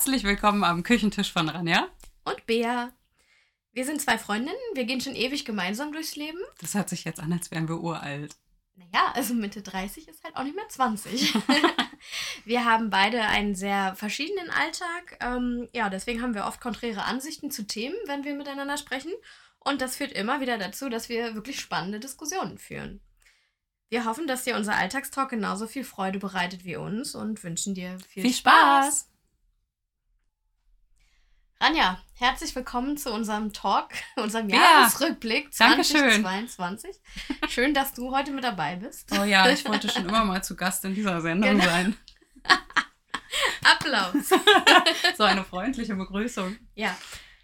Herzlich willkommen am Küchentisch von Ranja. Und Bea. Wir sind zwei Freundinnen, wir gehen schon ewig gemeinsam durchs Leben. Das hört sich jetzt an, als wären wir uralt. Naja, also Mitte 30 ist halt auch nicht mehr 20. wir haben beide einen sehr verschiedenen Alltag. Ähm, ja, deswegen haben wir oft konträre Ansichten zu Themen, wenn wir miteinander sprechen. Und das führt immer wieder dazu, dass wir wirklich spannende Diskussionen führen. Wir hoffen, dass dir unser Alltagstalk genauso viel Freude bereitet wie uns und wünschen dir viel, Viel Spaß! Ranja, herzlich willkommen zu unserem Talk, unserem Ja, Jahresrückblick Dankeschön. 2022. Schön, dass du heute mit dabei bist. Oh ja, ich wollte schon immer mal zu Gast in dieser Sendung Genau. sein. Applaus. So eine freundliche Begrüßung. Ja.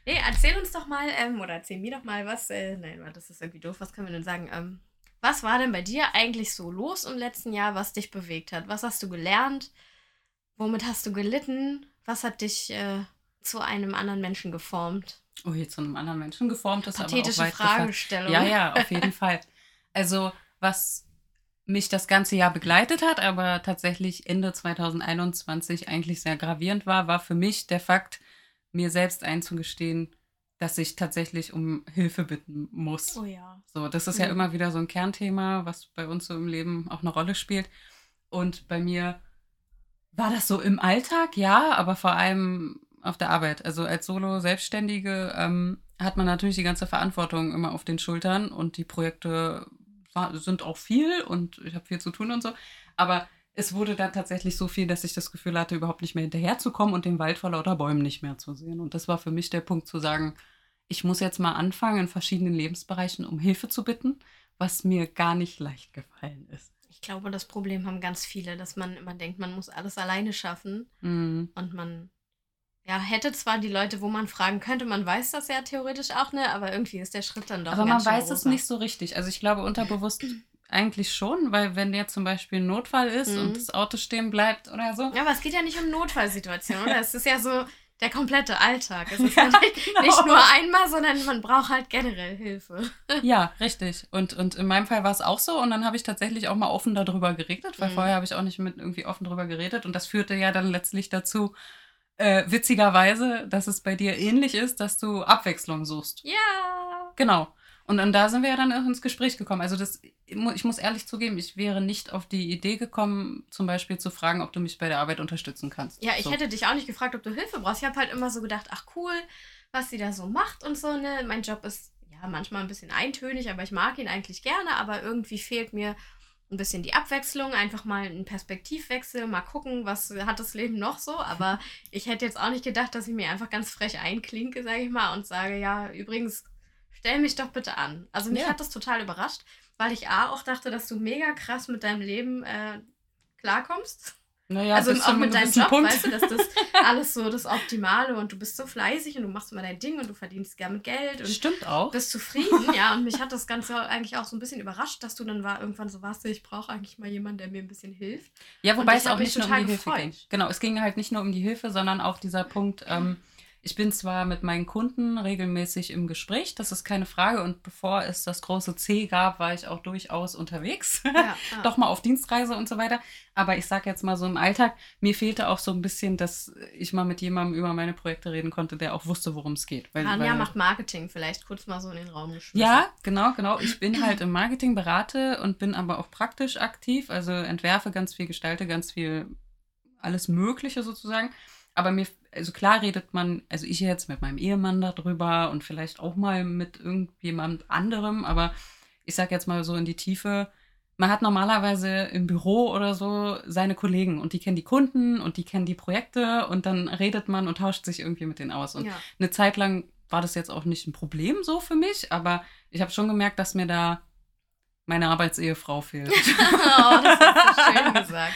Nee, erzähl uns doch mal, ähm, oder erzähl mir doch mal was, äh, nein, das ist irgendwie doof, was können wir denn sagen? Ähm, was war denn bei dir eigentlich so los im letzten Jahr, was dich bewegt hat? Was hast du gelernt? Womit hast du gelitten? Was hat dich äh, zu einem anderen Menschen geformt? Oh, hier zu einem anderen Menschen geformt ist Pathetische aber auch. Fragestellung. Ja, ja, auf jeden Fall. Also, was mich das ganze Jahr begleitet hat, aber tatsächlich Ende 2021 eigentlich sehr gravierend war, war für mich der Fakt, mir selbst einzugestehen, dass ich tatsächlich um Hilfe bitten muss. Oh ja. So, das ist ja Mhm. immer wieder so ein Kernthema, was bei uns so im Leben auch eine Rolle spielt. Und bei mir war das so im Alltag, ja, aber vor allem auf der Arbeit. Also als Solo-Selbstständige ähm, hat man natürlich die ganze Verantwortung immer auf den Schultern und die Projekte war, sind auch viel und ich habe viel zu tun und so. Aber es wurde dann tatsächlich so viel, dass ich das Gefühl hatte, überhaupt nicht mehr hinterherzukommen und den Wald vor lauter Bäumen nicht mehr zu sehen. Und das war für mich der Punkt zu sagen, ich muss jetzt mal anfangen, in verschiedenen Lebensbereichen um Hilfe zu bitten, was mir gar nicht leicht gefallen ist. Ich glaube, das Problem haben ganz viele, dass man immer denkt, man muss alles alleine schaffen Mhm. und man ja, hätte zwar die Leute, wo man fragen könnte, man weiß das ja theoretisch auch, ne, aber irgendwie ist der Schritt dann doch Aber man weiß es rosa. nicht so richtig. Also ich glaube unterbewusst eigentlich schon, weil wenn jetzt zum Beispiel ein Notfall ist Mhm. und das Auto stehen bleibt oder so. Ja, aber es geht ja nicht um Notfallsituationen, oder? Es ist ja so der komplette Alltag. Es ist ja, nicht, genau. nicht nur einmal, sondern man braucht halt generell Hilfe. Ja, richtig. Und, und in meinem Fall war es auch so. Und dann habe ich tatsächlich auch mal offen darüber geredet, weil Mhm. vorher habe ich auch nicht mit irgendwie offen darüber geredet. Und das führte ja dann letztlich dazu, äh, witzigerweise, dass es bei dir ähnlich ist, dass du Abwechslung suchst. Ja. Genau. Und, und da sind wir ja dann auch ins Gespräch gekommen. Also das, ich muss ehrlich zugeben, ich wäre nicht auf die Idee gekommen, zum Beispiel zu fragen, ob du mich bei der Arbeit unterstützen kannst. Ja, ich so. hätte dich auch nicht gefragt, ob du Hilfe brauchst. Ich habe halt immer so gedacht, ach cool, was sie da so macht und so, ne? Mein Job ist ja manchmal ein bisschen eintönig, aber ich mag ihn eigentlich gerne, aber irgendwie fehlt mir ein bisschen die Abwechslung, einfach mal ein Perspektivwechsel, mal gucken, was hat das Leben noch so, aber ich hätte jetzt auch nicht gedacht, dass ich mir einfach ganz frech einklinke, sage ich mal, und sage, ja, übrigens, stell mich doch bitte an. Also mich Ja. hat das total überrascht, weil ich A auch dachte, dass du mega krass mit deinem Leben äh, klarkommst Naja, also auch mit deinem Job, Punkt. weißt du, dass das alles so das Optimale und du bist so fleißig und du machst immer dein Ding und du verdienst gerne Geld und Stimmt auch. bist zufrieden, ja. Und mich hat das Ganze eigentlich auch so ein bisschen überrascht, dass du dann war, irgendwann so warst, ich brauche eigentlich mal jemanden, der mir ein bisschen hilft. Ja, wobei es auch nicht nur um die Hilfe gefreut. ging. Genau, es ging halt nicht nur um die Hilfe, sondern auch dieser Punkt, ähm, ich bin zwar mit meinen Kunden regelmäßig im Gespräch, das ist keine Frage. Und bevor es das große C gab, war ich auch durchaus unterwegs. Ja, Doch mal auf Dienstreise und so weiter. Aber ich sag jetzt mal so im Alltag, mir fehlte auch so ein bisschen, dass ich mal mit jemandem über meine Projekte reden konnte, der auch wusste, worum es geht. Weil, Anja weil- macht Marketing, vielleicht kurz mal so in den Raum geschmissen. ja, genau, genau. Ich bin halt im Marketing, berate und bin aber auch praktisch aktiv. Also entwerfe ganz viel, gestalte ganz viel, alles Mögliche sozusagen. Aber mir, also klar redet man, also ich jetzt mit meinem Ehemann darüber und vielleicht auch mal mit irgendjemand anderem, aber ich sag jetzt mal so in die Tiefe, man hat normalerweise im Büro oder so seine Kollegen und die kennen die Kunden und die kennen die Projekte und dann redet man und tauscht sich irgendwie mit denen aus. Und Ja. eine Zeit lang war das jetzt auch nicht ein Problem so für mich, aber ich habe schon gemerkt, dass mir da meine Arbeitsehefrau fehlt. oh, das hast du schön gesagt.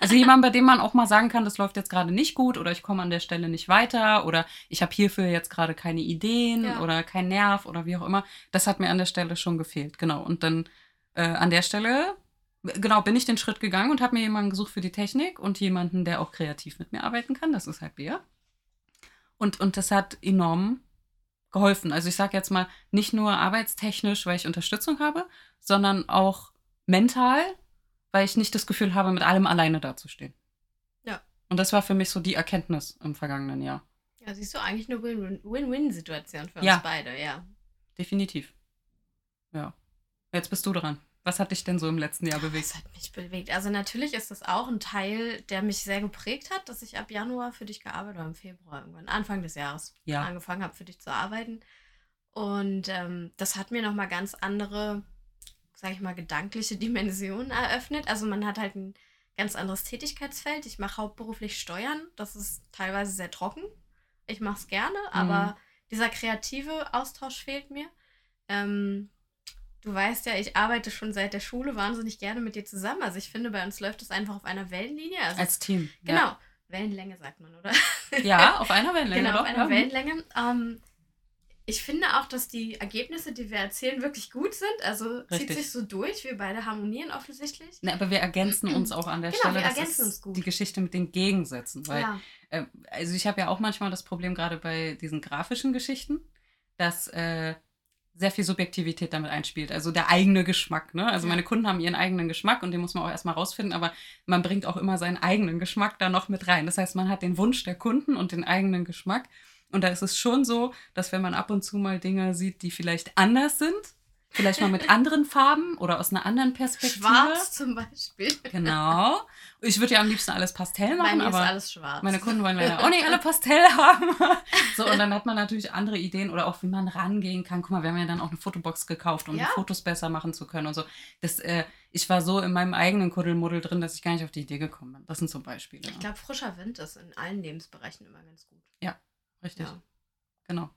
Also jemand, bei dem man auch mal sagen kann, das läuft jetzt gerade nicht gut oder ich komme an der Stelle nicht weiter oder ich habe hierfür jetzt gerade keine Ideen Ja. oder kein Nerv oder wie auch immer. Das hat mir an der Stelle schon gefehlt. Genau. Und dann äh, an der Stelle, genau, bin ich den Schritt gegangen und habe mir jemanden gesucht für die Technik und jemanden, der auch kreativ mit mir arbeiten kann. Das ist halt Bea. Und, und das hat enorm geholfen. Also ich sage jetzt mal, nicht nur arbeitstechnisch, weil ich Unterstützung habe, sondern auch mental, weil ich nicht das Gefühl habe, mit allem alleine dazustehen. Und das war für mich so die Erkenntnis im vergangenen Jahr. Ja, siehst du, eigentlich eine Win- Win-Win-Situation für uns Ja. beide, ja. Definitiv. Ja. Jetzt bist du dran. Was hat dich denn so im letzten Jahr bewegt? Das hat mich bewegt. Also natürlich ist das auch ein Teil, der mich sehr geprägt hat, dass ich ab Januar für dich gearbeitet habe, im Februar irgendwann, Anfang des Jahres Ja. angefangen habe, für dich zu arbeiten. Und ähm, das hat mir nochmal ganz andere, sage ich mal, gedankliche Dimensionen eröffnet. Also man hat halt ein ganz anderes Tätigkeitsfeld. Ich mache hauptberuflich Steuern. Das ist teilweise sehr trocken. Ich mache es gerne, aber dieser kreative Austausch fehlt mir. Ähm, du weißt ja, ich arbeite schon seit der Schule wahnsinnig gerne mit dir zusammen. Also ich finde, bei uns läuft es einfach auf einer Wellenlinie. Also Als Team. genau, Wellenlänge sagt man, oder? Ja, ja auf einer Wellenlänge. genau, auf einer ja. Wellenlänge. Ähm, ich finde auch, dass die Ergebnisse, die wir erzählen, wirklich gut sind. Also zieht Richtig. sich so durch. Wir beide harmonieren offensichtlich. Ne, aber wir ergänzen uns auch an der Genau, Stelle. wir das ergänzen ist uns gut. Die Geschichte mit den Gegensätzen. Weil, ja. äh, also ich habe ja auch manchmal das Problem, gerade bei diesen grafischen Geschichten, dass äh, sehr viel Subjektivität damit einspielt. Also der eigene Geschmack. Ne? Also Ja. meine Kunden haben ihren eigenen Geschmack und den muss man auch erstmal rausfinden, aber man bringt auch immer seinen eigenen Geschmack da noch mit rein. Das heißt, man hat den Wunsch der Kunden und den eigenen Geschmack. Und da ist es schon so, dass wenn man ab und zu mal Dinge sieht, die vielleicht anders sind, vielleicht mal mit anderen Farben oder aus einer anderen Perspektive. Schwarz zum Beispiel. Genau. Ich würde ja am liebsten alles Pastell machen, ist aber alles schwarz. meine Kunden wollen leider auch nicht alle Pastell haben. So, und dann hat man natürlich andere Ideen oder auch, wie man rangehen kann. Guck mal, wir haben ja dann auch eine Fotobox gekauft, um Ja. die Fotos besser machen zu können und so. Das, äh, ich war so in meinem eigenen Kuddelmuddel drin, dass ich gar nicht auf die Idee gekommen bin. Das sind so Beispiele. Ich glaube, frischer Wind ist in allen Lebensbereichen immer ganz gut. Richtig. Ja. Genau.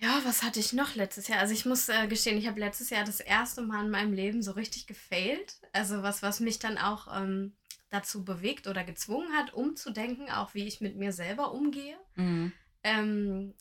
Ja, was hatte ich noch letztes Jahr? Also ich muss äh, gestehen, ich habe letztes Jahr das erste Mal in meinem Leben so richtig gefailt. Also was, was mich dann auch ähm, dazu bewegt oder gezwungen hat, umzudenken, auch wie ich mit mir selber umgehe. Mhm. Ähm,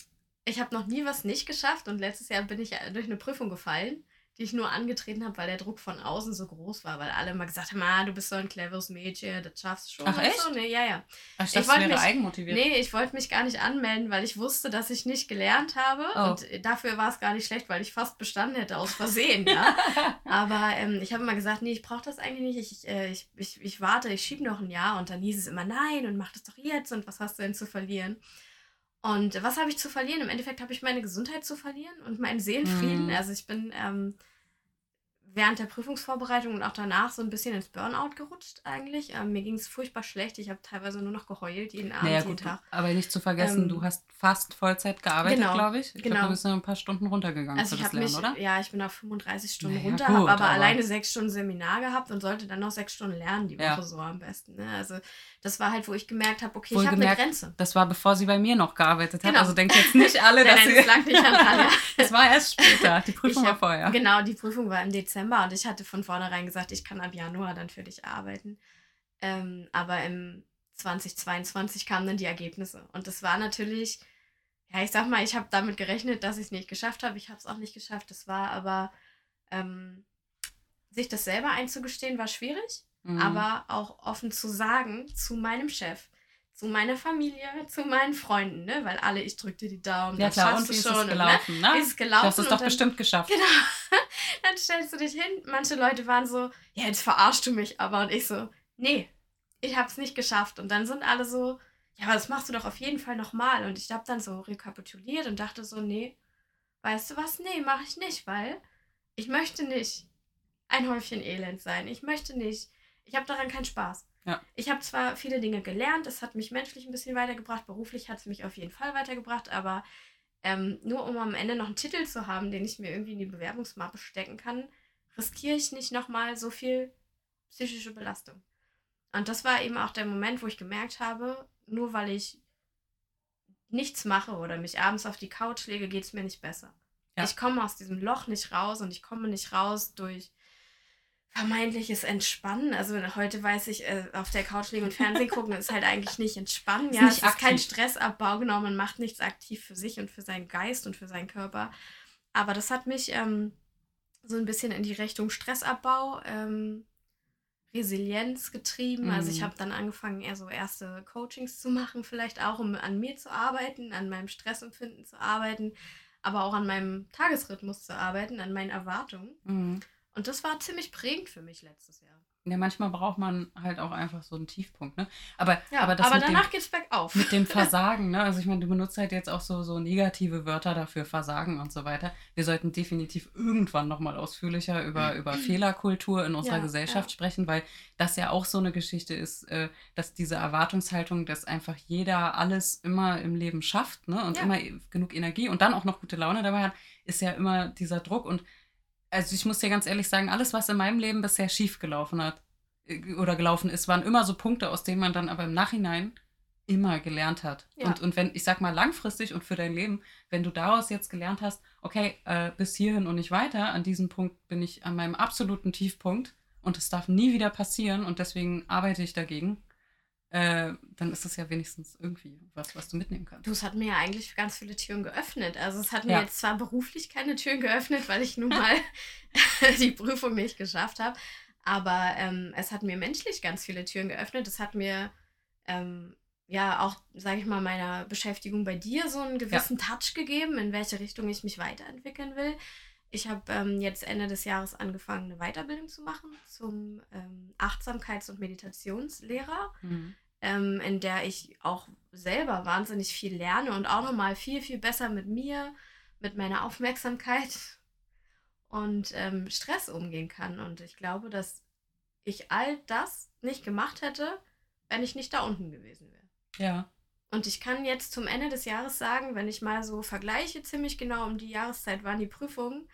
ich habe noch nie was nicht geschafft und letztes Jahr bin ich ja durch eine Prüfung gefallen, die ich nur angetreten habe, weil der Druck von außen so groß war, weil alle immer gesagt haben, ah, du bist so ein cleveres Mädchen, das schaffst du schon. Ach, echt? So. Nee, ja, ja. Ach, ich dachte, wäre mich- eigenmotiviert. Nee, ich wollte mich gar nicht anmelden, weil ich wusste, dass ich nicht gelernt habe. Oh. Und dafür war es gar nicht schlecht, weil ich fast bestanden hätte aus Versehen, ja. Aber ähm, ich habe immer gesagt, nee, ich brauche das eigentlich nicht. Ich, äh, ich, ich, ich warte, ich schiebe noch ein Jahr. Und dann hieß es immer, nein, und mach das doch jetzt. Und was hast du denn zu verlieren? Und was habe ich zu verlieren? Im Endeffekt habe ich meine Gesundheit zu verlieren und meinen Seelenfrieden. Mhm. Also ich bin ähm, während der Prüfungsvorbereitung und auch danach so ein bisschen ins Burnout gerutscht eigentlich. Ähm, mir ging es furchtbar schlecht. Ich habe teilweise nur noch geheult, jeden Abend, Naja, jeden gut, Tag. aber nicht zu vergessen, Ähm, du hast fast Vollzeit gearbeitet, genau, glaube ich. Ich glaube, genau. du bist nur ein paar Stunden runtergegangen Also für ich das Lernen, mich, oder? ja, ich bin auf 35 Stunden Naja, runter, habe aber, aber- alleine sechs Stunden Seminar gehabt und sollte dann noch sechs Stunden lernen die Woche Ja. so am besten. Ne? Also das war halt, wo ich gemerkt habe, okay, Wohl ich habe eine Grenze. Das war, bevor sie bei mir noch gearbeitet hat. Genau. Also denkt jetzt nicht alle, Nein, dass nein, sie. das lag nicht an Tanja. Das war erst später. Die Prüfung Ich war hab- vorher. Genau, die Prüfung war im Dezember und ich hatte von vornherein gesagt, ich kann ab Januar dann für dich arbeiten. Ähm, aber im 2022 kamen dann die Ergebnisse. Und das war natürlich, ja, ich sag mal, ich habe damit gerechnet, dass ich es nicht geschafft habe. Ich habe es auch nicht geschafft. Das war aber, ähm, sich das selber einzugestehen, war schwierig. Mhm. aber auch offen zu sagen zu meinem Chef, zu meiner Familie, zu meinen Freunden, ne? Weil alle, ich drückte die Daumen, ja, das klar, und du wie ist schon. es und, gelaufen, Ne? ne? Ist es Du gelaufen? hast es doch dann, bestimmt geschafft. Genau. Dann stellst du dich hin. Manche Leute waren so, ja, jetzt verarschst du mich aber. Und ich so, nee, ich hab's nicht geschafft. Und dann sind alle so, ja, aber das machst du doch auf jeden Fall nochmal. Und ich habe dann so rekapituliert und dachte so, nee, weißt du was? Nee, mache ich nicht, weil ich möchte nicht ein Häufchen Elend sein. Ich möchte nicht. Ich habe daran keinen Spaß. Ja. Ich habe zwar viele Dinge gelernt, es hat mich menschlich ein bisschen weitergebracht, beruflich hat es mich auf jeden Fall weitergebracht, aber ähm, nur um am Ende noch einen Titel zu haben, den ich mir irgendwie in die Bewerbungsmappe stecken kann, riskiere ich nicht nochmal so viel psychische Belastung. Und das war eben auch der Moment, wo ich gemerkt habe, nur weil ich nichts mache oder mich abends auf die Couch lege, geht es mir nicht besser. Ja. Ich komme aus diesem Loch nicht raus und ich komme nicht raus durch vermeintliches Entspannen. Also heute weiß ich, äh, auf der Couch liegen und Fernsehen gucken ist halt eigentlich nicht entspannen. Ist Ja, nicht es ist kein aktiv. Stressabbau, genau, man macht nichts aktiv für sich und für seinen Geist und für seinen Körper. Aber das hat mich ähm, so ein bisschen in die Richtung Stressabbau, ähm, Resilienz getrieben. Also ich Mhm. habe dann angefangen, eher so erste Coachings zu machen, vielleicht auch, um an mir zu arbeiten, an meinem Stressempfinden zu arbeiten, aber auch an meinem Tagesrhythmus zu arbeiten, an meinen Erwartungen. Mhm. Und das war ziemlich prägend für mich letztes Jahr. Ja, manchmal braucht man halt auch einfach so einen Tiefpunkt, ne? Aber, Ja, aber, aber, danach dem, geht's bergauf. mit dem Versagen, ne? Also ich meine, du benutzt halt jetzt auch so, so negative Wörter dafür, Versagen und so weiter. Wir sollten definitiv irgendwann nochmal ausführlicher über, über Fehlerkultur in unserer Ja, Gesellschaft ja. sprechen, weil das ja auch so eine Geschichte ist, äh, dass diese Erwartungshaltung, dass einfach jeder alles immer im Leben schafft, ne? Und immer genug Energie und dann auch noch gute Laune dabei hat, ist ja immer dieser Druck und also ich muss dir ganz ehrlich sagen, alles, was in meinem Leben bisher schief gelaufen hat äh, oder gelaufen ist, waren immer so Punkte, aus denen man dann aber im Nachhinein immer gelernt hat. Ja. Und, und wenn, ich sag mal, langfristig und für dein Leben, wenn du daraus jetzt gelernt hast, okay, äh, bis hierhin und nicht weiter, an diesem Punkt bin ich an meinem absoluten Tiefpunkt und es darf nie wieder passieren und deswegen arbeite ich dagegen, äh, dann ist das ja wenigstens irgendwie was, was du mitnehmen kannst. Du, es hat mir ja eigentlich ganz viele Türen geöffnet. Also es hat mir Ja. jetzt zwar beruflich keine Türen geöffnet, weil ich nun mal die Prüfung nicht geschafft habe, aber ähm, es hat mir menschlich ganz viele Türen geöffnet. Es hat mir ähm, ja auch, sage ich mal, meiner Beschäftigung bei dir so einen gewissen Touch gegeben, in welche Richtung ich mich weiterentwickeln will. Ich habe ähm, jetzt Ende des Jahres angefangen, eine Weiterbildung zu machen zum ähm, Achtsamkeits- und Meditationslehrer Mhm. ähm, in der ich auch selber wahnsinnig viel lerne und auch nochmal viel, viel besser mit mir, mit meiner Aufmerksamkeit und ähm, Stress umgehen kann. Und ich glaube, dass ich all das nicht gemacht hätte, wenn ich nicht da unten gewesen wäre. Ja. Und ich kann jetzt zum Ende des Jahres sagen, wenn ich mal so vergleiche, ziemlich genau um die Jahreszeit waren die Prüfungen,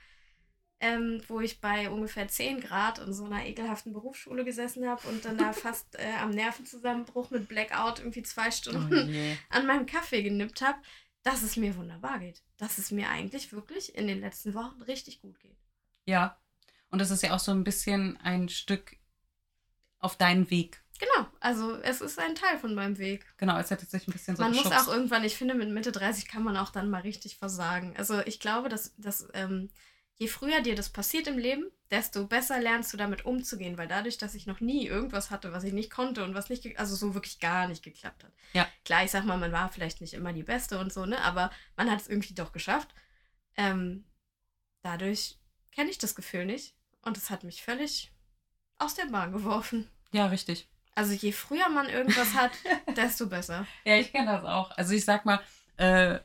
ähm, wo ich bei ungefähr 10 Grad in so einer ekelhaften Berufsschule gesessen habe und dann da fast äh, am Nervenzusammenbruch mit Blackout irgendwie zwei Oh Stunden je. an meinem Kaffee genippt habe, dass es mir wunderbar geht. Dass es mir eigentlich wirklich in den letzten Wochen richtig gut geht. Ja. Und das ist ja auch so ein bisschen ein Stück auf deinen Weg. Genau, also es ist ein Teil von meinem Weg. Genau, es hätte sich ein bisschen so man muss geschubst. auch irgendwann, ich finde, mit Mitte 30 kann man auch dann mal richtig versagen. Also ich glaube, dass, dass ähm, je früher dir das passiert im Leben, desto besser lernst du damit umzugehen, weil dadurch, dass ich noch nie irgendwas hatte, was ich nicht konnte und was nicht, also so wirklich gar nicht geklappt hat. Ja. Klar, ich sag mal, man war vielleicht nicht immer die Beste und so, ne, aber man hat es irgendwie doch geschafft. Ähm, dadurch kenne ich das Gefühl nicht und es hat mich völlig aus der Bahn geworfen. Ja, richtig. Also je früher man irgendwas hat, desto besser. Ja, ich kenne das auch. Also ich sag mal, äh,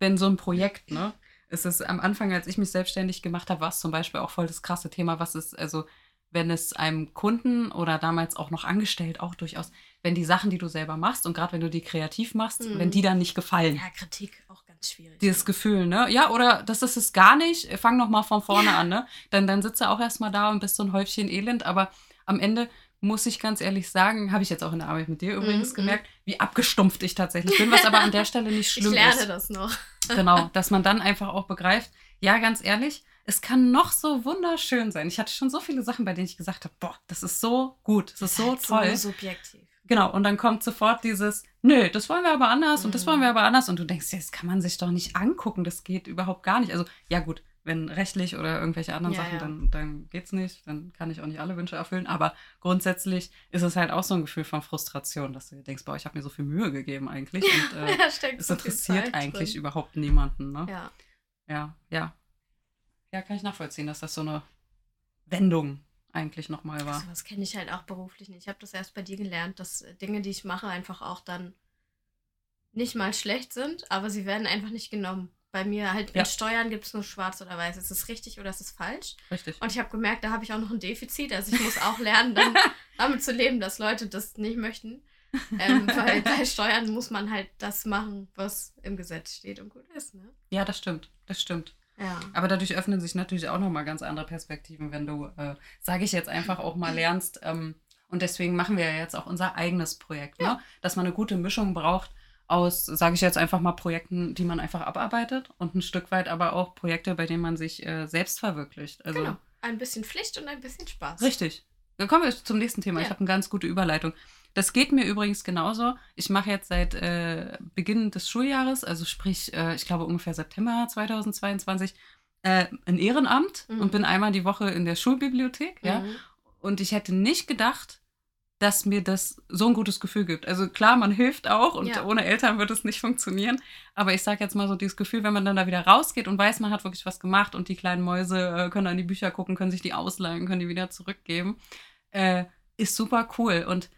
wenn so ein Projekt, ne, es ist am Anfang, als ich mich selbstständig gemacht habe, war es zum Beispiel auch voll das krasse Thema, was ist, also wenn es einem Kunden oder damals auch noch angestellt auch durchaus, wenn die Sachen, die du selber machst und gerade wenn du die kreativ machst, Mhm. wenn die dann nicht gefallen. Ja, Kritik auch ganz schwierig. Dieses Gefühl, ne? Ja, oder das ist es gar nicht. Fang noch mal von vorne Ja. an, ne? Dann, dann sitzt du auch erstmal da und bist so ein Häufchen Elend. Aber am Ende muss ich ganz ehrlich sagen, habe ich jetzt auch in der Arbeit mit dir übrigens Mhm, gemerkt, wie abgestumpft ich tatsächlich bin, was aber an der Stelle nicht ich schlimm lerne ist. das noch. Genau, dass man dann einfach auch begreift, ja, ganz ehrlich, es kann noch so wunderschön sein. Ich hatte schon so viele Sachen, bei denen ich gesagt habe, boah, das ist so gut, das ist so Halt toll. So subjektiv. Genau, und dann kommt sofort dieses, nö, das wollen wir aber anders und das Mhm. wollen wir aber anders. Und du denkst, ja, das kann man sich doch nicht angucken, das geht überhaupt gar nicht. Also, ja gut, wenn rechtlich oder irgendwelche anderen Ja, Sachen, ja. Dann, dann geht's nicht, dann kann ich auch nicht alle Wünsche erfüllen. Aber grundsätzlich ist es halt auch so ein Gefühl von Frustration, dass du dir denkst, boah, ich habe mir so viel Mühe gegeben eigentlich. Und äh, es so interessiert eigentlich drin. überhaupt niemanden, ne? Ja. Ja, ja. Ja, kann ich nachvollziehen, dass das so eine Wendung eigentlich nochmal war. So was kenne ich halt auch beruflich nicht. Ich habe das erst bei dir gelernt, dass äh, Dinge, die ich mache, einfach auch dann nicht mal schlecht sind, aber sie werden einfach nicht genommen. Bei mir halt Ja. in Steuern gibt es nur schwarz oder weiß. Ist es richtig oder ist es falsch? Richtig. Und ich habe gemerkt, da habe ich auch noch ein Defizit. Also ich muss auch lernen, dann damit zu leben, dass Leute das nicht möchten. Ähm, weil bei Steuern muss man halt das machen, was im Gesetz steht und gut ist. Ne? Ja, das stimmt. Das stimmt. Ja. Aber dadurch öffnen sich natürlich auch nochmal ganz andere Perspektiven, wenn du, äh, sage ich jetzt einfach auch mal, lernst. Ähm, und deswegen machen wir ja jetzt auch unser eigenes Projekt, ne? Ja. dass man eine gute Mischung braucht aus, sage ich jetzt einfach mal, Projekten, die man einfach abarbeitet und ein Stück weit aber auch Projekte, bei denen man sich äh, selbst verwirklicht. Also Genau. Ein bisschen Pflicht und ein bisschen Spaß. richtig. Dann kommen wir zum nächsten Thema. Ja. Ich habe eine ganz gute Überleitung. Das geht mir übrigens genauso. Ich mache jetzt seit äh, Beginn des Schuljahres, also sprich, äh, ich glaube ungefähr September 2022, äh, ein Ehrenamt Mhm. und bin einmal die Woche in der Schulbibliothek. Ja? Mhm. Und ich hätte nicht gedacht, dass mir das so ein gutes Gefühl gibt. Also klar, man hilft auch und Ja. ohne Eltern wird es nicht funktionieren. Aber ich sage jetzt mal so dieses Gefühl, wenn man dann da wieder rausgeht und weiß, man hat wirklich was gemacht und die kleinen Mäuse äh, können an die Bücher gucken, können sich die ausleihen, können die wieder zurückgeben. äh, ist super cool. Und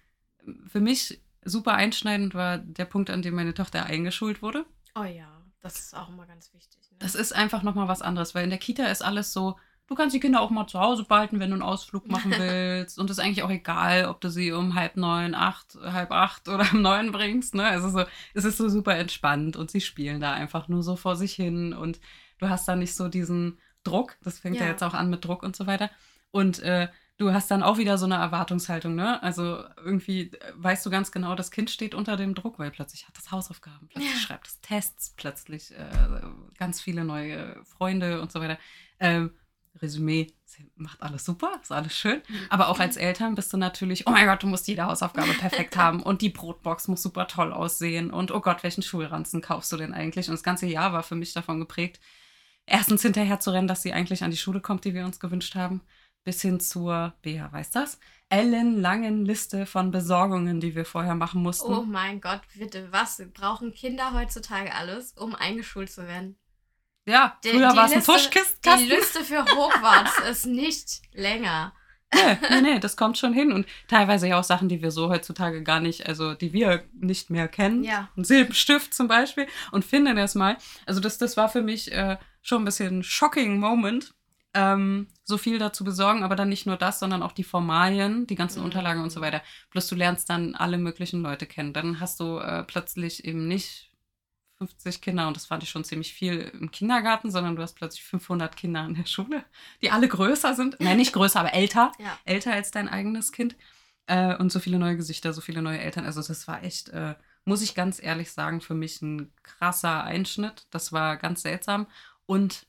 für mich super einschneidend war der Punkt, an dem meine Tochter eingeschult wurde. Oh ja, das ist auch immer ganz wichtig. Ne? Das ist einfach nochmal was anderes, weil in der Kita ist alles so, du kannst die Kinder auch mal zu Hause behalten, wenn du einen Ausflug machen willst. Und es ist eigentlich auch egal, ob du sie um halb neun, acht, halb acht oder um neun bringst. Ne? Also so, es ist so super entspannt und sie spielen da einfach nur so vor sich hin und du hast da nicht so diesen Druck. Das fängt ja, ja jetzt auch an mit Druck und so weiter. Und äh, du hast dann auch wieder so eine Erwartungshaltung, ne? Also irgendwie weißt du ganz genau, das Kind steht unter dem Druck, weil plötzlich hat das Hausaufgaben, plötzlich ja. schreibt es Tests, plötzlich äh, ganz viele neue Freunde und so weiter. Ähm, Resümee, sie macht alles super, ist alles schön. Aber auch als Eltern bist du natürlich, oh mein Gott, du musst jede Hausaufgabe perfekt haben und die Brotbox muss super toll aussehen und oh Gott, welchen Schulranzen kaufst du denn eigentlich? Und das ganze Jahr war für mich davon geprägt, erstens hinterher zu rennen, dass sie eigentlich an die Schule kommt, die wir uns gewünscht haben, bis hin zur, Bea weiß das, ellenlangen Liste von Besorgungen, die wir vorher machen mussten. Oh mein Gott, bitte, was brauchen Kinder heutzutage alles, um eingeschult zu werden? Ja, die, früher war es ein Tuschkistkasten. Die Liste für Hogwarts ist nicht länger. Nee, nee, nee, das kommt schon hin. Und teilweise ja auch Sachen, die wir so heutzutage gar nicht, also die wir nicht mehr kennen. Ja. Ein Silbenstift zum Beispiel. Und finde das mal. Also das, das war für mich äh, schon ein bisschen ein shocking Moment, ähm, so viel dazu besorgen, aber dann nicht nur das, sondern auch die Formalien, die ganzen mhm. Unterlagen und so weiter. Plus du lernst dann alle möglichen Leute kennen. Dann hast du äh, plötzlich eben nicht 50 Kinder und das fand ich schon ziemlich viel im Kindergarten, sondern du hast plötzlich 500 Kinder in der Schule, die alle größer sind. Nein, nicht größer, aber älter. Ja. Älter als dein eigenes Kind. Äh, und so viele neue Gesichter, so viele neue Eltern. Also das war echt, äh, muss ich ganz ehrlich sagen, für mich ein krasser Einschnitt. Das war ganz seltsam. Und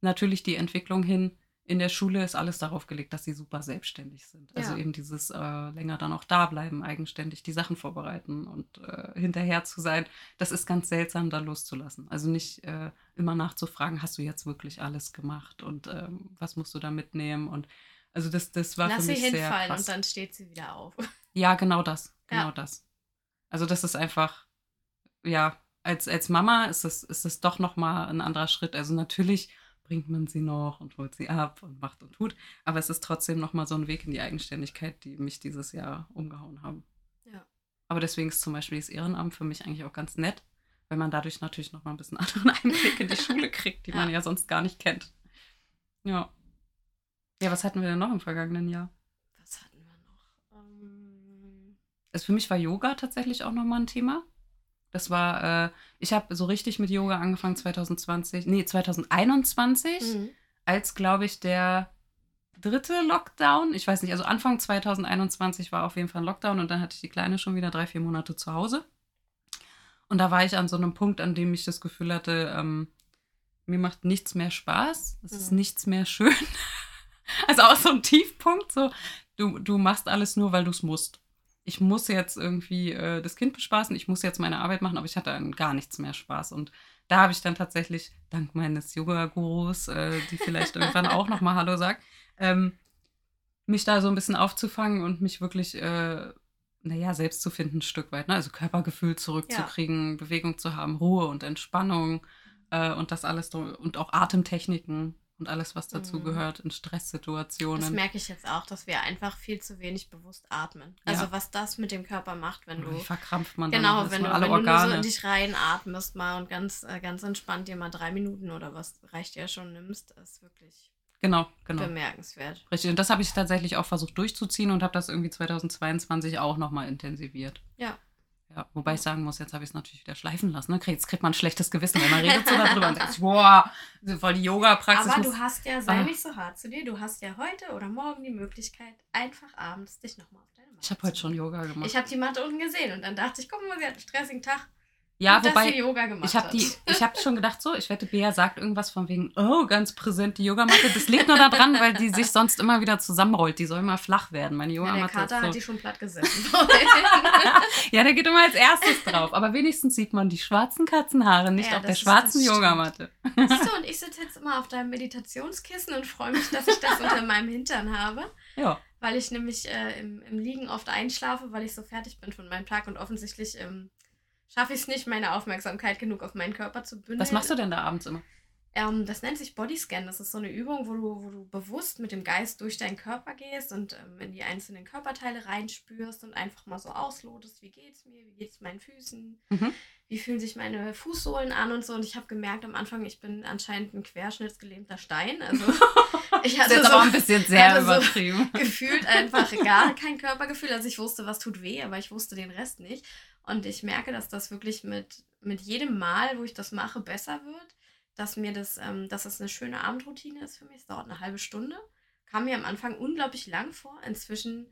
natürlich die Entwicklung hin, in der Schule ist alles darauf gelegt, dass sie super selbstständig sind. Also ja. eben dieses äh, länger dann auch da bleiben, eigenständig die Sachen vorbereiten und äh, hinterher zu sein. Das ist ganz seltsam, da loszulassen. Also nicht äh, immer nachzufragen, hast du jetzt wirklich alles gemacht und ähm, was musst du da mitnehmen? Und also das, das war Lass für mich sie sehr hinfallen krass. und dann steht sie wieder auf. Ja, genau das. Genau Ja. das. Also das ist einfach, ja, als, als Mama ist es, ist es doch nochmal ein anderer Schritt. Also natürlich bringt man sie noch und holt sie ab und macht und tut. Aber es ist trotzdem nochmal so ein Weg in die Eigenständigkeit, die mich dieses Jahr umgehauen haben. Ja. Aber deswegen ist zum Beispiel das Ehrenamt für mich eigentlich auch ganz nett, weil man dadurch natürlich nochmal ein bisschen anderen Einblick in die Schule kriegt, die man Ja. ja sonst gar nicht kennt. Ja. Ja, was hatten wir denn noch im vergangenen Jahr? Was hatten wir noch? Ähm, Also für mich war Yoga tatsächlich auch nochmal ein Thema. Das war, äh, ich habe so richtig mit Yoga angefangen 2020, nee, 2021, mhm. als, glaube ich, der dritte Lockdown, ich weiß nicht, also Anfang 2021 war auf jeden Fall ein Lockdown und dann hatte ich die Kleine schon wieder drei, vier Monate zu Hause. Und da war ich an so einem Punkt, an dem ich das Gefühl hatte, ähm, mir macht nichts mehr Spaß, es ist Mhm. nichts mehr schön. Also auch so ein Tiefpunkt, so du, du machst alles nur, weil du es musst. Ich muss jetzt irgendwie äh, das Kind bespaßen, ich muss jetzt meine Arbeit machen, aber ich hatte an gar nichts mehr Spaß. Und da habe ich dann tatsächlich, dank meines Yoga-Gurus, äh, die vielleicht irgendwann auch nochmal Hallo sagt, ähm, mich da so ein bisschen aufzufangen und mich wirklich, äh, naja, selbst zu finden, ein Stück weit. Ne? Also Körpergefühl zurückzukriegen, Bewegung zu haben, Ruhe und Entspannung äh, und das alles und auch Atemtechniken und alles, was dazu Mhm. gehört in Das Stresssituationen. merke ich jetzt auch, dass wir einfach viel zu wenig bewusst atmen. Ja. Also was das mit dem Körper macht, wenn du Wie verkrampft man dann genau, alles, wenn du, alle wenn du nur so Organe. in dich rein atmest mal und ganz äh, ganz entspannt dir mal drei Minuten oder was reicht ja schon nimmst, ist wirklich genau, genau. bemerkenswert. Richtig. Und das habe ich tatsächlich auch versucht durchzuziehen und habe das irgendwie 2022 auch nochmal intensiviert. Ja. Ja, wobei ich sagen muss, jetzt habe ich es natürlich wieder schleifen lassen. Ne? Jetzt kriegt man ein schlechtes Gewissen, wenn man redet so darüber und sagt, boah, voll die Yoga-Praxis. Aber du hast ja, sei Ah. nicht so hart zu dir, du hast ja heute oder morgen die Möglichkeit, einfach abends dich nochmal auf deine Matte ich habe heute schon. Yoga gemacht. Ich habe die Matte unten gesehen und dann dachte ich, guck mal, sie hat einen stressigen Tag. Ja, und wobei sie Yoga gemacht ich habe die, ich habe schon gedacht so, ich wette, Bea sagt irgendwas von wegen, oh, ganz präsent die Yogamatte. Das liegt nur daran, weil die sich sonst immer wieder zusammenrollt. Die soll immer flach werden. Meine Ja, der Yogamatte Kater so. hat die schon platt gesessen. Ja, der geht immer als erstes drauf. Aber wenigstens sieht man die schwarzen Katzenhaare nicht Ja, auf der schwarzen. Yogamatte. so, und ich sitze jetzt immer auf deinem Meditationskissen und freue mich, dass ich das unter meinem Hintern habe. Ja. Weil ich nämlich äh, im, im Liegen oft einschlafe, weil ich so fertig bin von meinem Tag und offensichtlich ähm, schaffe ich es nicht, meine Aufmerksamkeit genug auf meinen Körper zu bündeln. Was machst du denn da abends immer? Ähm, das nennt sich Bodyscan. Das ist so eine Übung, wo du, wo du bewusst mit dem Geist durch deinen Körper gehst und ähm, in die einzelnen Körperteile reinspürst und einfach mal so auslotest, wie geht's mir, wie geht's meinen Füßen, Mhm. wie fühlen sich meine Fußsohlen an und so. Und ich habe gemerkt am Anfang, ich bin anscheinend ein querschnittsgelähmter Stein. Also ich Das hatte ist jetzt so aber ein bisschen sehr hatte so- übertrieben. gefühlt einfach gar kein Körpergefühl. Also ich wusste, was tut weh, aber ich wusste den Rest nicht. Und ich merke, dass das wirklich mit, mit jedem Mal, wo ich das mache, besser wird. Dass mir das, ähm, dass das eine schöne Abendroutine ist für mich. Es dauert eine halbe Stunde. Kam mir am Anfang unglaublich lang vor. Inzwischen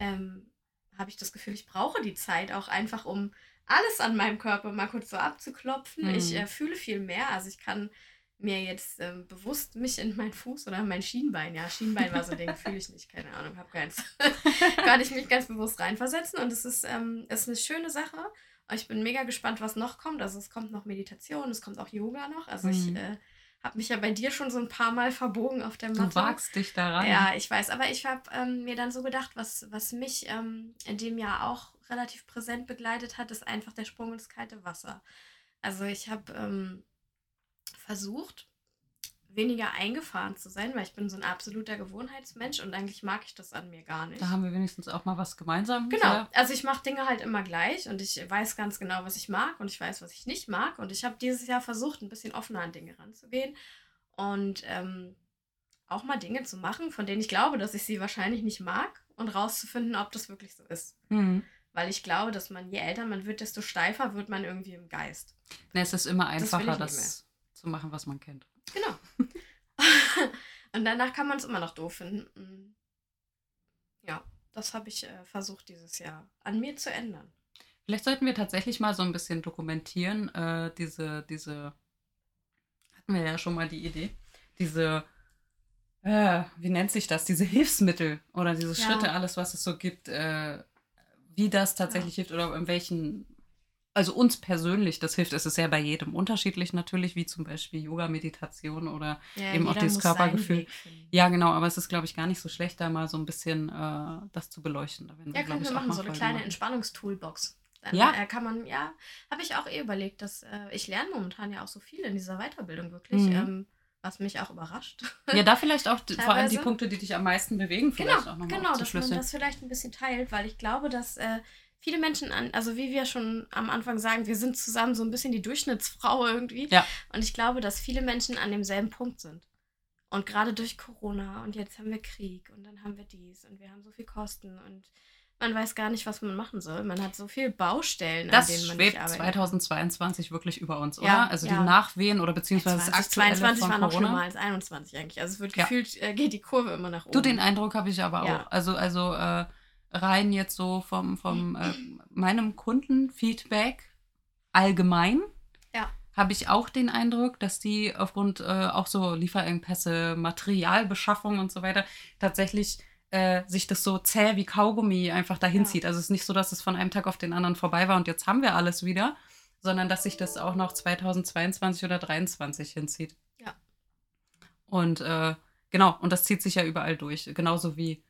ähm, habe ich das Gefühl, ich brauche die Zeit auch einfach, um alles an meinem Körper mal kurz so abzuklopfen. Mhm. Ich äh, fühle viel mehr. Also ich kann mir jetzt ähm, bewusst mich in meinen Fuß oder mein Schienbein, ja, Schienbein war so ein Ding, fühle ich nicht, keine Ahnung, habe keins. kann ich mich ganz bewusst reinversetzen und es ist, ähm, ist eine schöne Sache. Ich bin mega gespannt, was noch kommt. Also es kommt noch Meditation, es kommt auch Yoga noch. Also ich Mhm. äh, habe mich ja bei dir schon so ein paar Mal verbogen auf der Matte. Du wagst dich da rein. Ja, ich weiß, aber ich habe ähm, mir dann so gedacht, was, was mich ähm, in dem Jahr auch relativ präsent begleitet hat, ist einfach der Sprung ins kalte Wasser. Also ich habe ähm, versucht, weniger eingefahren zu sein, weil ich bin so ein absoluter Gewohnheitsmensch und eigentlich mag ich das an mir gar nicht. Da haben wir wenigstens auch mal was gemeinsam. Genau, Ja. also ich mache Dinge halt immer gleich und ich weiß ganz genau, was ich mag und ich weiß, was ich nicht mag. Und ich habe dieses Jahr versucht, ein bisschen offener an Dinge ranzugehen und ähm, auch mal Dinge zu machen, von denen ich glaube, dass ich sie wahrscheinlich nicht mag und rauszufinden, ob das wirklich so ist. Mhm. Weil ich glaube, dass man, je älter man wird, desto steifer wird man irgendwie im Geist. Ne, es ist immer einfacher, nicht das, zu machen, was man kennt. Genau. und danach kann man es immer noch doof finden. Ja, das habe ich äh, versucht dieses Jahr an mir zu ändern. Vielleicht sollten wir tatsächlich mal so ein bisschen dokumentieren, äh, diese, diese, hatten wir ja schon mal die Idee, diese, äh, wie nennt sich das, diese Hilfsmittel oder diese Ja. Schritte, alles, was es so gibt, äh, wie das tatsächlich hilft oder in welchen, also uns persönlich das hilft. Es ist ja bei jedem unterschiedlich natürlich, wie zum Beispiel Yoga, Meditation oder Ja, Eben auch dieses Körpergefühl. Ja, genau, aber es ist, glaube ich, gar nicht so schlecht, da mal so ein bisschen äh, das zu beleuchten. Da werden Ja, glaub können wir machen, so eine kleine. Entspannungstoolbox. Dann Ja. äh, kann man, ja, habe ich auch eh überlegt, dass äh, ich lerne momentan ja auch so viel in dieser Weiterbildung wirklich, Mhm. ähm, was mich auch überrascht. Ja, da vielleicht auch die, vor allem die Teilweise. Punkte, die dich am meisten bewegen, vielleicht Genau, auch nochmal genau, dass man das vielleicht ein bisschen teilt, weil ich glaube, dass äh, viele Menschen an, also wie wir schon am Anfang sagen, wir sind zusammen so ein bisschen die Durchschnittsfrau irgendwie. Ja. Und ich glaube, dass viele Menschen an demselben Punkt sind. Und gerade durch Corona und jetzt haben wir Krieg und dann haben wir dies und wir haben so viel Kosten und man weiß gar nicht, was man machen soll. Man hat so viele Baustellen, Das an denen man schwebt nicht arbeiten 2022 wirklich über uns, oder? Ja, also ja. die Nachwehen oder beziehungsweise das aktuelle 2022 von war noch Corona. schlimmer als 21 eigentlich. Also es wird Ja. gefühlt, äh, geht die Kurve immer nach oben. Du, den Eindruck habe ich aber auch. Also, also äh, rein jetzt so vom, vom äh, meinem Kundenfeedback allgemein Ja. habe ich auch den Eindruck, dass die aufgrund äh, auch so Lieferengpässe, Materialbeschaffung und so weiter tatsächlich äh, sich das so zäh wie Kaugummi einfach dahin Ja. zieht. Also es ist nicht so, dass es von einem Tag auf den anderen vorbei war und jetzt haben wir alles wieder, sondern dass sich das auch noch 2022 oder 2023 hinzieht. Ja. Und äh, genau, und das zieht sich ja überall durch. Genauso wie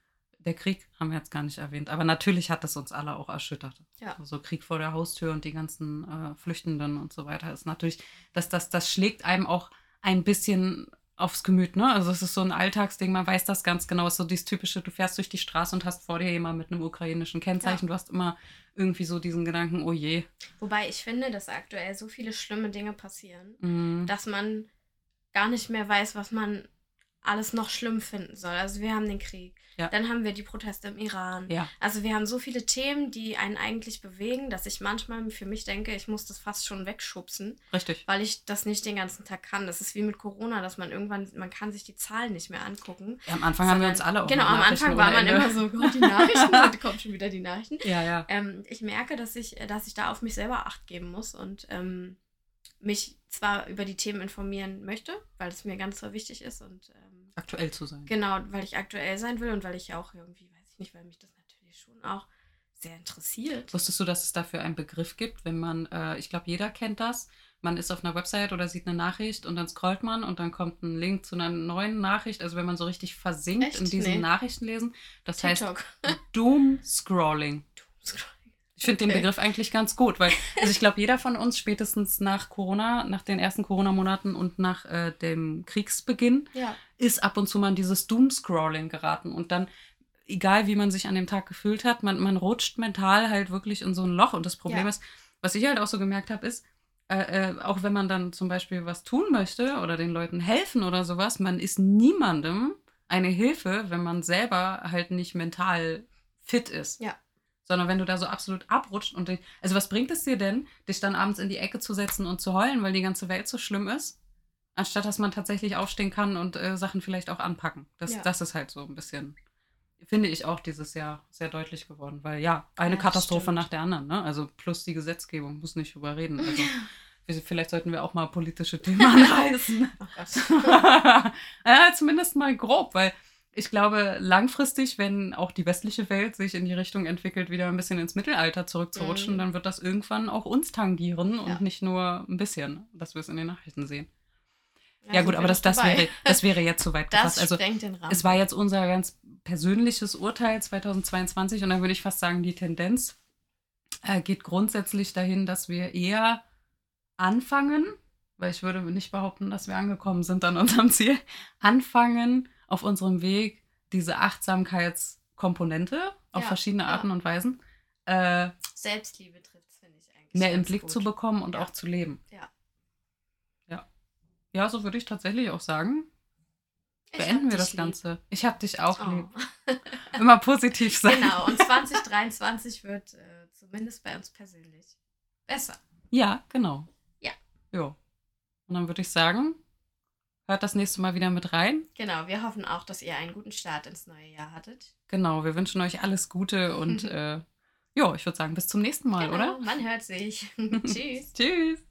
der Krieg, haben wir jetzt gar nicht erwähnt. Aber natürlich hat das uns alle auch erschüttert. Ja. Also Krieg vor der Haustür und die ganzen äh, Flüchtenden und so weiter ist natürlich, das, das, das schlägt einem auch ein bisschen aufs Gemüt, ne? Also es ist so ein Alltagsding, man weiß das ganz genau. Es ist so dieses typische, du fährst durch die Straße und hast vor dir jemand mit einem ukrainischen Kennzeichen. Du hast immer irgendwie so diesen Gedanken, oh je. Wobei ich finde, dass aktuell so viele schlimme Dinge passieren, Mhm. dass man gar nicht mehr weiß, was man alles noch schlimm finden soll. Also wir haben den Krieg, Ja. dann haben wir die Proteste im Iran. Ja. Also wir haben so viele Themen, die einen eigentlich bewegen, dass ich manchmal für mich denke, ich muss das fast schon wegschubsen, Richtig. weil ich das nicht den ganzen Tag kann. Das ist wie mit Corona, dass man irgendwann, man kann sich die Zahlen nicht mehr angucken. Ja, am Anfang haben wir sondern- uns alle auch Genau, am Anfang war man Ende. immer so, Gott, die Nachrichten, heute kommen schon wieder die Nachrichten. Ja, ja. Ähm, ich merke, dass ich, dass ich da auf mich selber Acht geben muss und ähm, mich zwar über die Themen informieren möchte, weil es mir ganz so wichtig ist und ähm, Aktuell zu sein. genau, weil ich aktuell sein will und weil ich auch irgendwie, weiß ich nicht, weil mich das natürlich schon auch sehr interessiert. Wusstest du, dass es dafür einen Begriff gibt, wenn man, äh, ich glaube, jeder kennt das. Man ist auf einer Website oder sieht eine Nachricht und dann scrollt man und dann kommt ein Link zu einer neuen Nachricht. Also wenn man so richtig versinkt Echt? in diesen Nee. Nachrichten lesen. Das heißt TikTok. Doom Scrolling. Ich finde Okay. den Begriff eigentlich ganz gut, weil also ich glaube, jeder von uns spätestens nach Corona, nach den ersten Corona-Monaten und nach äh, dem Kriegsbeginn, Ja. ist ab und zu mal in dieses Doom-Scrolling geraten. Und dann, egal wie man sich an dem Tag gefühlt hat, man, man rutscht mental halt wirklich in so ein Loch. Und das Problem Ja. ist, was ich halt auch so gemerkt habe, ist, äh, äh, auch wenn man dann zum Beispiel was tun möchte oder den Leuten helfen oder sowas, man ist niemandem eine Hilfe, wenn man selber halt nicht mental fit ist. Ja. Sondern wenn du da so absolut abrutscht und dich, also was bringt es dir denn, dich dann abends in die Ecke zu setzen und zu heulen, weil die ganze Welt so schlimm ist? Anstatt dass man tatsächlich aufstehen kann und äh, Sachen vielleicht auch anpacken. Das, Ja. das ist halt so ein bisschen, finde ich auch dieses Jahr sehr deutlich geworden. Weil ja, eine Ja, Katastrophe stimmt. nach der anderen, ne? Also plus die Gesetzgebung, muss nicht drüber reden. Also vielleicht sollten wir auch mal politische Themen anreißen. Oh ja, zumindest mal grob, weil ich glaube, langfristig, wenn auch die westliche Welt sich in die Richtung entwickelt, wieder ein bisschen ins Mittelalter zurückzurutschen, Mhm. dann wird das irgendwann auch uns tangieren und Ja. nicht nur ein bisschen, dass wir es in den Nachrichten sehen. Ja, sind gut, aber das, das, wäre, das wäre jetzt zu weit Das gefasst. Also den Rahmen. es war jetzt unser ganz persönliches Urteil 2022 und dann würde ich fast sagen, die Tendenz äh, geht grundsätzlich dahin, dass wir eher anfangen, weil ich würde nicht behaupten, dass wir angekommen sind an unserem Ziel, anfangen auf unserem Weg diese Achtsamkeitskomponente auf Ja, verschiedene ja. Arten und Weisen äh, Selbstliebe trifft finde ich eigentlich. mehr im Blick gut. zu bekommen und Ja. auch zu leben. Ja. Ja. Ja, so würde ich tatsächlich auch sagen. Beenden wir das lieb. Ganze. Ich hab dich auch lieb. Oh. Immer positiv sein. Genau, und 2023 wird äh, zumindest bei uns persönlich besser. Ja, genau. Ja. Jo. Und dann würde ich sagen, hört das nächste Mal wieder mit rein. Genau, wir hoffen auch, dass ihr einen guten Start ins neue Jahr hattet. Genau, wir wünschen euch alles Gute und äh, jo, ich würde sagen, bis zum nächsten Mal, genau, oder? Man hört sich. Tschüss. Tschüss.